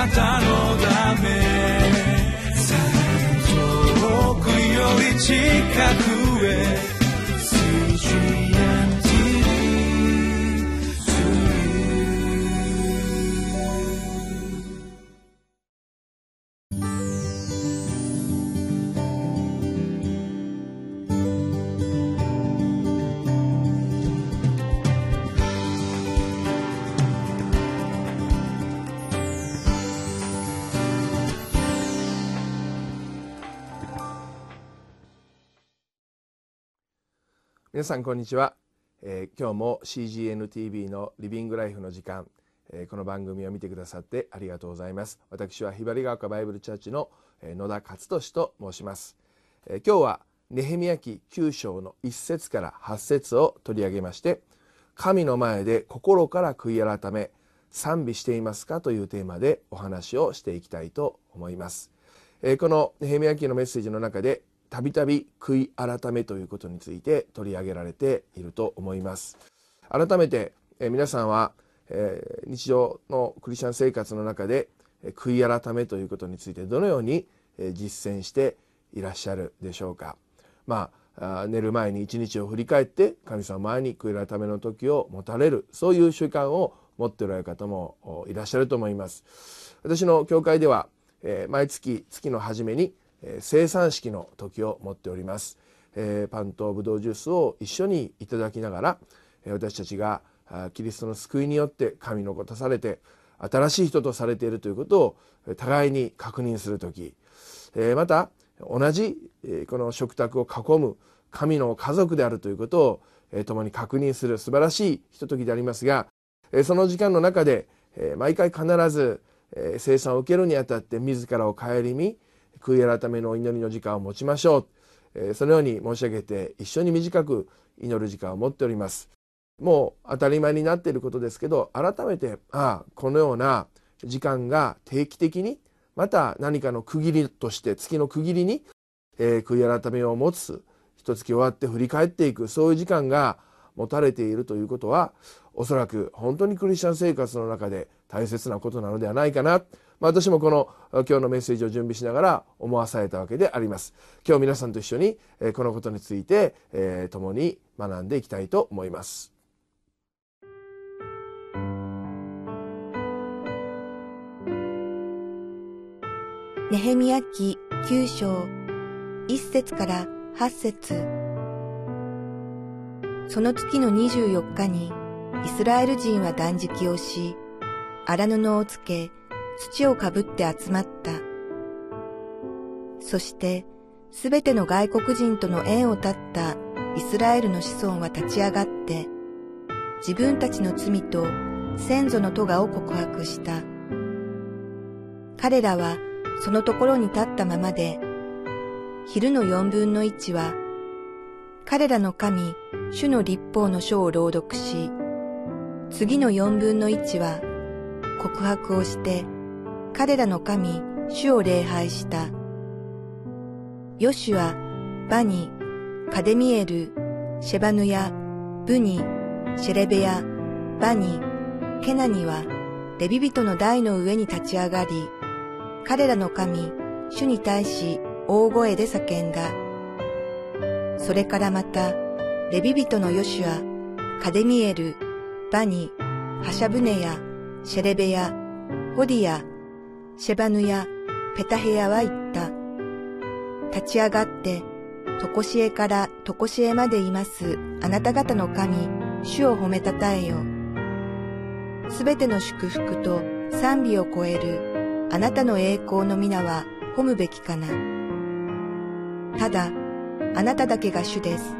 なたのため。遠くより近く。皆さんこんにちは、えー、今日も CGNTV のリビングライフの時間、えー、この番組を見てくださってありがとうございます。私はひばりが丘バイブルチャーチの野田勝利と申します、えー、今日はネヘミヤ記9章の1節から8節を取り上げまして神の前で心から悔い改め賛美していますかというテーマでお話をしていきたいと思います、えこのネヘミヤ記のメッセージの中でたびたび悔い改めということについて取り上げられていると思います。改めて、え皆さんは、え日常のクリスチャン生活の中で悔い改めということについてどのように実践していらっしゃるでしょうか。まあ寝る前に一日を振り返って神様前に悔い改めの時を持たれるそういう習慣を持っておられる方もいらっしゃると思います。私の教会では毎月月の初めに生産式の時を持っております、えパンとブドウジュースを一緒にいただきながら私たちがキリストの救いによって神の子とされて新しい人とされているということを互いに確認する時また同じこの食卓を囲む神の家族であるということを共に確認する素晴らしいひとときでありますがその時間の中で毎回必ず生産を受けるにあたって自らを顧み悔い改めの祈りの時間を持ちましょう、えそのように申し上げて一緒に短く祈る時間を持っております。もう当たり前になっていることですけど改めてああこのような時間が定期的にまた何かの区切りとして月の区切りに、えー、悔い改めを持つ一月終わって振り返っていくそういう時間が持たれているということはおそらく本当にクリスチャン生活の中で大切なことなのではないかな。まあ、私もこの今日のメッセージを準備しながら思わされたわけであります。今日皆さんと一緒にこのことについて共に学んでいきたいと思います。ネヘミヤ記9章1節から8節その月の24日にイスラエル人は断食をし、荒布をつけ、土をかぶって集まった。そして、すべての外国人との縁を断ったイスラエルの子孫は立ち上がって、自分たちの罪と先祖の咎を告白した。彼らはそのところに立ったままで、昼の四分の一は、彼らの神、主の立法の書を朗読し、次の四分の一は告白をして彼らの神、主を礼拝した。ヨシュア、バニ、カデミエル、シェバヌヤ、ブニ、シェレベヤ、バニ、ケナニは、レビ人の台の上に立ち上がり、彼らの神、主に対し大声で叫んだ。それからまた、レビ人のヨシュア、カデミエル、バニ、ハシャブネヤ、シェレベヤ、ホディヤ、シェバヌやペタヘヤは言った。立ち上がって、とこしえからとこしえまでいますあなた方の神、主を褒めたたえよ。すべての祝福と賛美を超えるあなたの栄光の皆は褒むべきかな。ただ、あなただけが主です。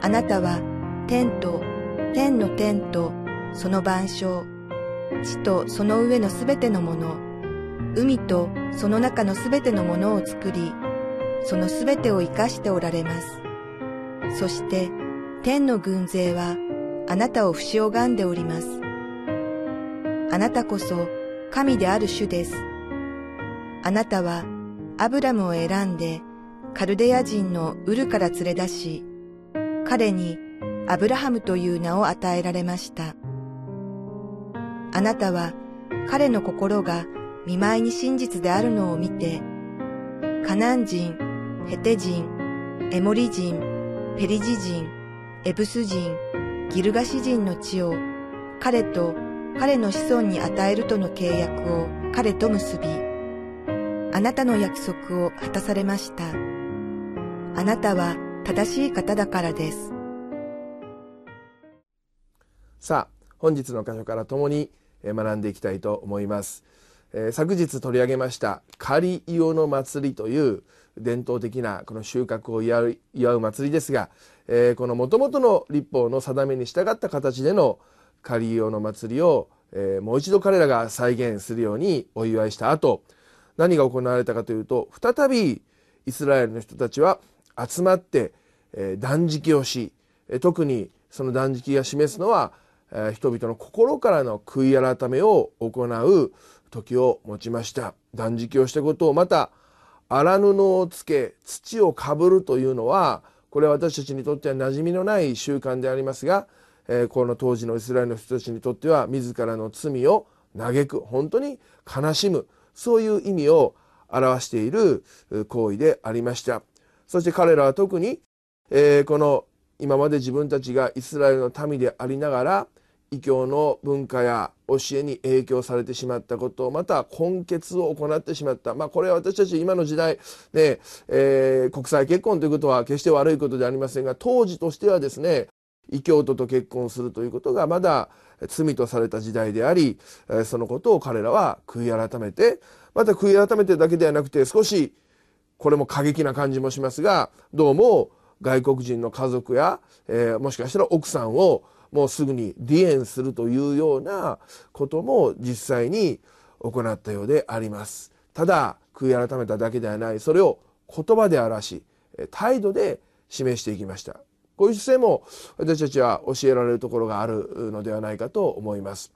あなたは天と天の天とその万象、地とその上のすべてのもの、海とその中のすべてのものを作り、そのすべてを生かしておられます。そして天の軍勢はあなたを不死拝んでおります。あなたこそ神である主です。あなたはアブラムを選んでカルデア人のウルから連れ出し、彼にアブラハムという名を与えられました。あなたは彼の心が見舞いに真実であるのを見て、カナン人、ヘテ人、エモリ人、ペリジ人、エブス人、ギルガシ人の地を彼と彼の子孫に与えるとの契約を彼と結び、あなたの約束を果たされました。あなたは正しい方だからです。さあ、本日の箇所から共に学んでいきたいと思います。えー、昨日取り上げました仮伊予の祭りという伝統的なこの収穫を祝う祭りですが、えー、この元々の立法の定めに従った形での仮伊予の祭りを、えー、もう一度彼らが再現するようにお祝いした後何が行われたかというと再びイスラエルの人たちは集まって、えー、断食をし特にその断食が示すのは人々の心からの悔い改めを行う時を持ちました。断食をしたことをまた荒布をつけ土をかぶるというのはこれは私たちにとっては馴染みのない習慣でありますが、えこの当時のイスラエルの人たちにとっては自らの罪を嘆く本当に悲しむそういう意味を表している行為でありました。そして彼らは特に、えこの今まで自分たちがイスラエルの民でありながら異教の文化や教えに影響されてしまったことまた根血を行ってしまった、まあ、これは私たち今の時代、ねえー、国際結婚ということは決して悪いことではありませんが当時としてはですね異教徒と結婚するということがまだ罪とされた時代でありそのことを彼らは悔い改めてまた悔い改めてだけではなくて少しこれも過激な感じもしますがどうも外国人の家族や、えー、もしかしたら奥さんをもうすぐに離縁するというようなことも実際に行ったようであります。ただ悔い改めただけではないそれを言葉で表し態度で示していきました。こういう姿勢も私たちは教えられるところがあるのではないかと思います。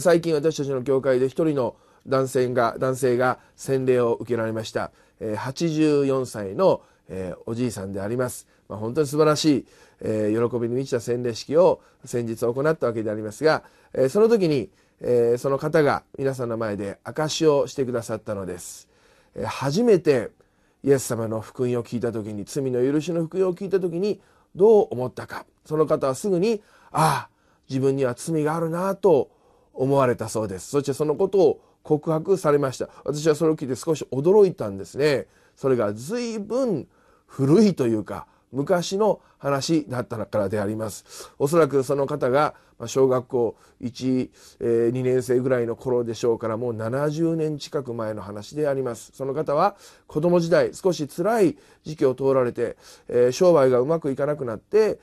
最近私たちの教会で一人の男性が男性が洗礼を受けられました84歳のえおじいさんであります、まあ、本当に素晴らしいえー、喜びに満ちた洗礼式を先日行ったわけでありますが、えー、その時に、え、その方が皆さんの前で証しをしてくださったのです。え、初めてイエス様の福音を聞いた時に罪の許しの福音を聞いた時にどう思ったか。その方はすぐにああ自分には罪があるなと思われたそうです。そしてそのことを告白されました。私はそれを聞いて少し驚いたんですね。それが随分古いというか昔の話だったからであります。おそらくその方が小学校1、2年生ぐらいの頃でしょうからもう70年近く前の話であります。その方は子供時代少し辛い時期を通られて、商売がうまくいかなくなって、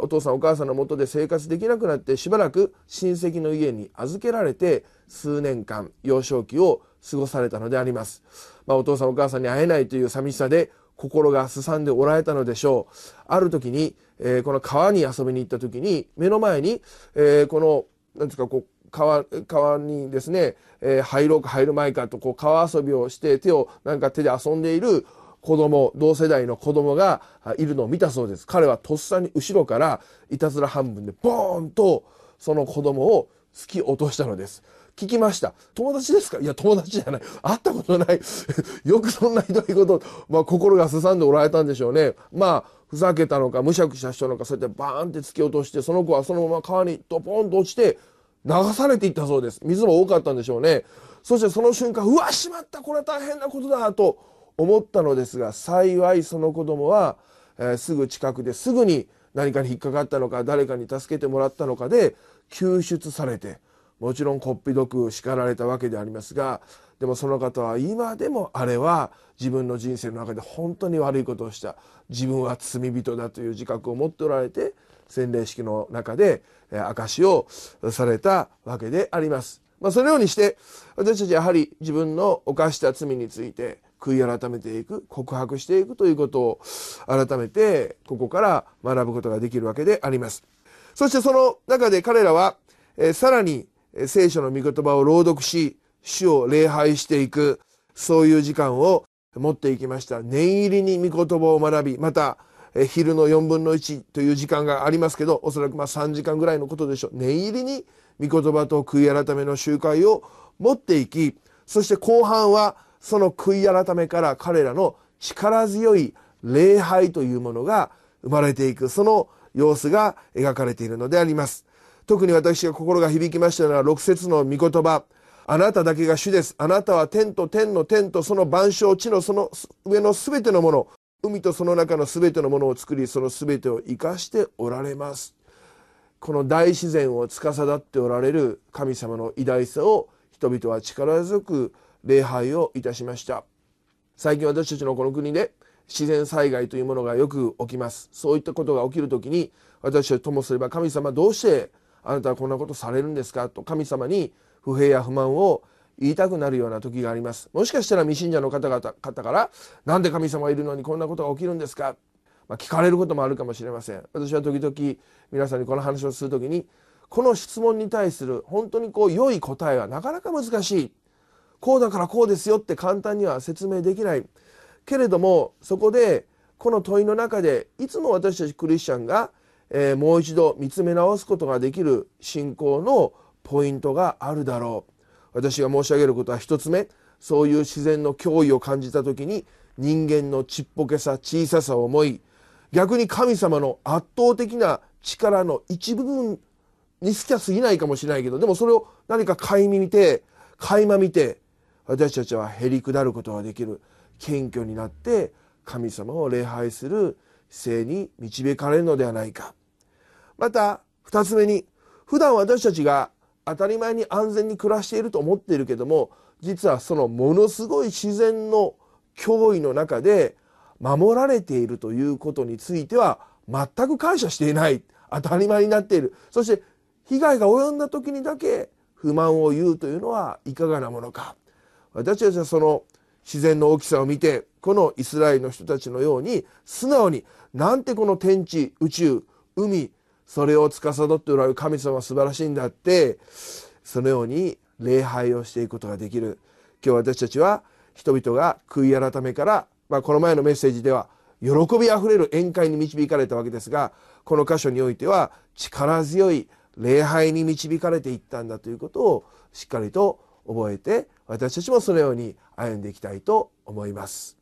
お父さんお母さんのもとで生活できなくなってしばらく親戚の家に預けられて数年間幼少期を過ごされたのであります。まあ、お父さんお母さんに会えないという寂しさで心がすさんでおられたのでしょう。ある時に、えー、この川に遊びに行った時に、目の前に、えー、この、なんですか、こう、川、川にですね、えー、入ろうか入る前かと、こう、川遊びをして手を、なんか手で遊んでいる子供、同世代の子供がいるのを見たそうです。彼はとっさに後ろから、いたずら半分で、ボーンと、その子供を突き落としたのです。聞きました。友達ですか？いや、友達じゃない。会ったことない。よくそんなひどいこと、まあ、心がすさんでおられたんでしょうね。まあ、ふざけたのか、むしゃくした人なのか、そうやってバーンって突き落として、その子はそのまま川にドポンと落ちて、流されていったそうです。水も多かったんでしょうね。そしてその瞬間、うわ、しまった、これは大変なことだ、と思ったのですが、幸いその子供は、えー、すぐ近くですぐに何かに引っかかったのか、誰かに助けてもらったのかで、救出されて、もちろんこっぴどく叱られたわけでありますがでもその方は今でもあれは自分の人生の中で本当に悪いことをした自分は罪人だという自覚を持っておられて洗礼式の中で証しをされたわけであります。まあ、そのようにして私たちやはり自分の犯した罪について悔い改めていく告白していくということを改めてここから学ぶことができるわけであります。そしてその中で彼らは、えさらに聖書の御言葉を朗読し、主を礼拝していく、そういう時間を持っていきました。念入りに御言葉を学び、また、昼の4分の1という時間がありますけど、おそらくまあ3時間ぐらいのことでしょう。念入りに御言葉と悔い改めの集会を持っていきそして後半はその悔い改めから彼らの力強い礼拝というものが生まれていくその様子が描かれているのであります特に私が心が響きましたのは6節の御言葉あなただけが主です。あなたは天と天の天とその万象、地のその上のすべてのもの、海とその中のすべてのものを作り、そのすべてを生かしておられます。この大自然を司っておられる神様の偉大さを人々は力強く礼拝をいたしました。最近私たちのこの国で自然災害というものがよく起きます。そういったことが起きるときに私たちともすれば神様どうしてあなたはこんなことされるんですか？と神様に不平や不満を言いたくなるような時があります。もしかしたら未信者の方々方から「何で神様いるのにこんなことが起きるんですか?」まあ、聞かれることもあるかもしれません。私は時々皆さんにこの話をする時にこの質問に対する本当にこう良い答えはなかなか難しい。こうだからこうですよって簡単には説明できない。けれどもそこでこの問いの中でいつも私たちクリスチャンが、えー、もう一度見つめ直すことができる信仰のポイントがあるだろう。私が申し上げることは一つ目。そういう自然の脅威を感じた時に人間のちっぽけさ小ささを思い逆に神様の圧倒的な力の一部分にしか過ぎないかもしれないけどでもそれを何か垣間見て垣間見て私たちはへり下ることができる。謙虚になって神様を礼拝する姿勢に導かれるのではないか。また二つ目に普段私たちが当たり前に安全に暮らしていると思っているけども実はそのものすごい自然の脅威の中で守られているということについては全く感謝していない。当たり前になっている。そして被害が及んだ時にだけ不満を言うというのはいかがなものか。私たちはその自然の大きさを見てこのイスラエルの人たちのように素直になんてこの天地宇宙海それを司っておられる神様は素晴らしいんだってそのように礼拝をしていくことができる今日私たちは人々が悔い改めから、まあ、この前のメッセージでは喜びあふれる宴会に導かれたわけですがこの箇所においては力強い礼拝に導かれていったんだということをしっかりと覚えて私たちもそのように歩んでいきたいと思います。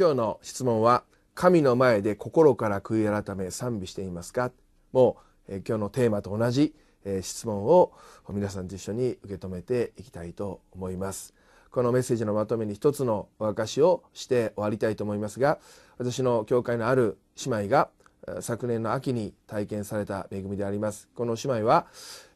今日の質問は神の前で心から悔い改め賛美していますか？もう、え今日のテーマと同じ、え質問を皆さんと一緒に受け止めていきたいと思います。このメッセージのまとめに一つのお明かしをして終わりたいと思いますが私の教会のある姉妹が昨年の秋に体験された恵みであります。この姉妹は、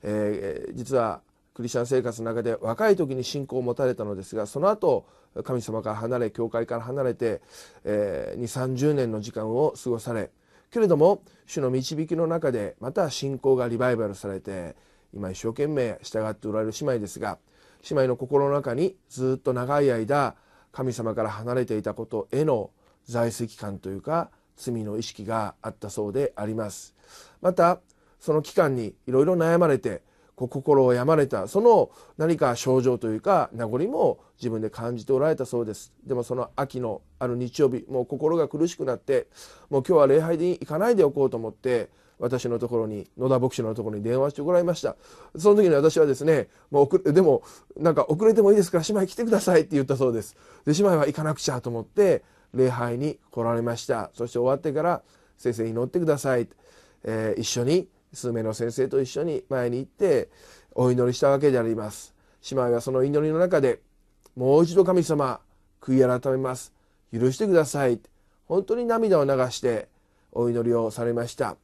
えー、実はクリスチャン生活の中で若い時に信仰を持たれたのですがその後神様から離れ教会から離れて、えー、2 3 0年の時間を過ごされけれども主の導きの中でまた信仰がリバイバルされて今一生懸命従っておられる姉妹ですが姉妹の心の中にずっと長い間神様から離れていたことへの在籍感というか罪の意識があったそうであります。またその期間にいろいろ悩まれて心を病まれたその何か症状というか名残も自分で感じておられたそうです。でもその秋のある日曜日もう心が苦しくなってもう今日は礼拝に行かないでおこうと思って私のところに野田牧師のところに電話してもらいました。その時に私はですねもうでもなんか遅れてもいいですか？ら姉妹来てくださいって言ったそうです。で姉妹は行かなくちゃと思って礼拝に来られました。そして終わってから先生祈ってください、えー、一緒に数名の先生と一緒に前に行ってお祈りしたわけであります。姉妹はその祈りの中でもう一度神様悔い改めます。許してください。本当に涙を流してお祈りをされました。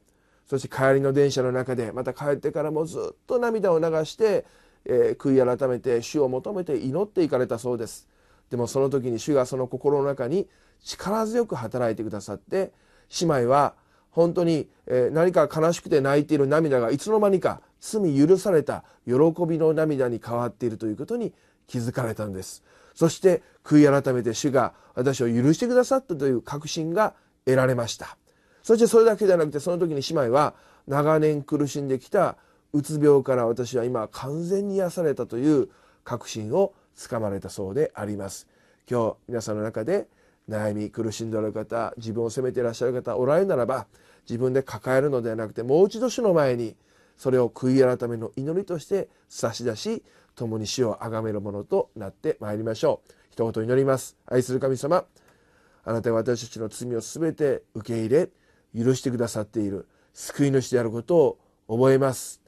そして帰りの電車の中でまた帰ってからもずっと涙を流して、えー、悔い改めて主を求めて祈っていかれたそうです。でもその時に主がその心の中に力強く働いてくださって姉妹は本当にえ何か悲しくて泣いている涙がいつの間にか罪許された喜びの涙に変わっているということに気づかれたんです。そして悔い改めて主が私を許してくださったという確信が得られました。そしてそれだけじゃなくてその時に姉妹は長年苦しんできたうつ病から私は今完全に癒されたという確信をつかまれたそうであります。今日皆さんの中で悩み苦しんでおられる方自分を責めていらっしゃる方おられるならば自分で抱えるのではなくてもう一度主の前にそれを悔い改めの祈りとして差し出し共に死を崇めるものとなってまいりましょう。一言祈ります。愛する神様あなたが私たちの罪を全て受け入れ許してくださっている救い主であることを覚えます。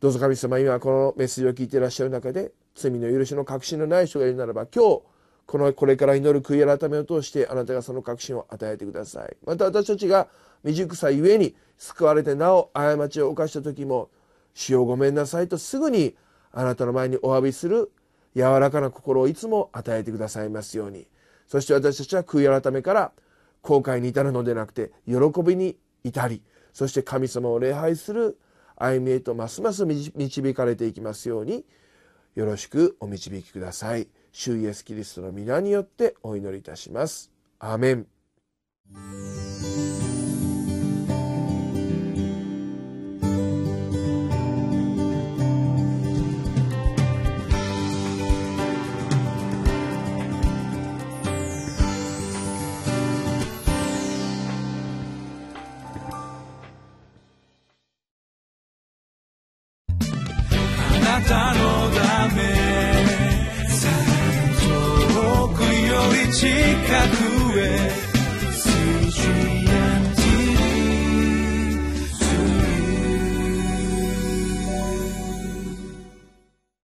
どうぞ神様今このメッセージを聞いていらっしゃる中で罪の許しの確信のない人がいるならば今日このこれから祈る悔い改めを通してあなたがその確信を与えてくださいまた私たちが未熟さゆえに救われてなお過ちを犯した時も主をごめんなさいとすぐにあなたの前にお詫びする柔らかな心をいつも与えてくださいますようにそして私たちは悔い改めから後悔に至るのでなくて喜びに至りそして神様を礼拝する歩みへとますます導かれていきますようによろしくお導きください。主イエスキリストの皆によってお祈りいたします。アメン。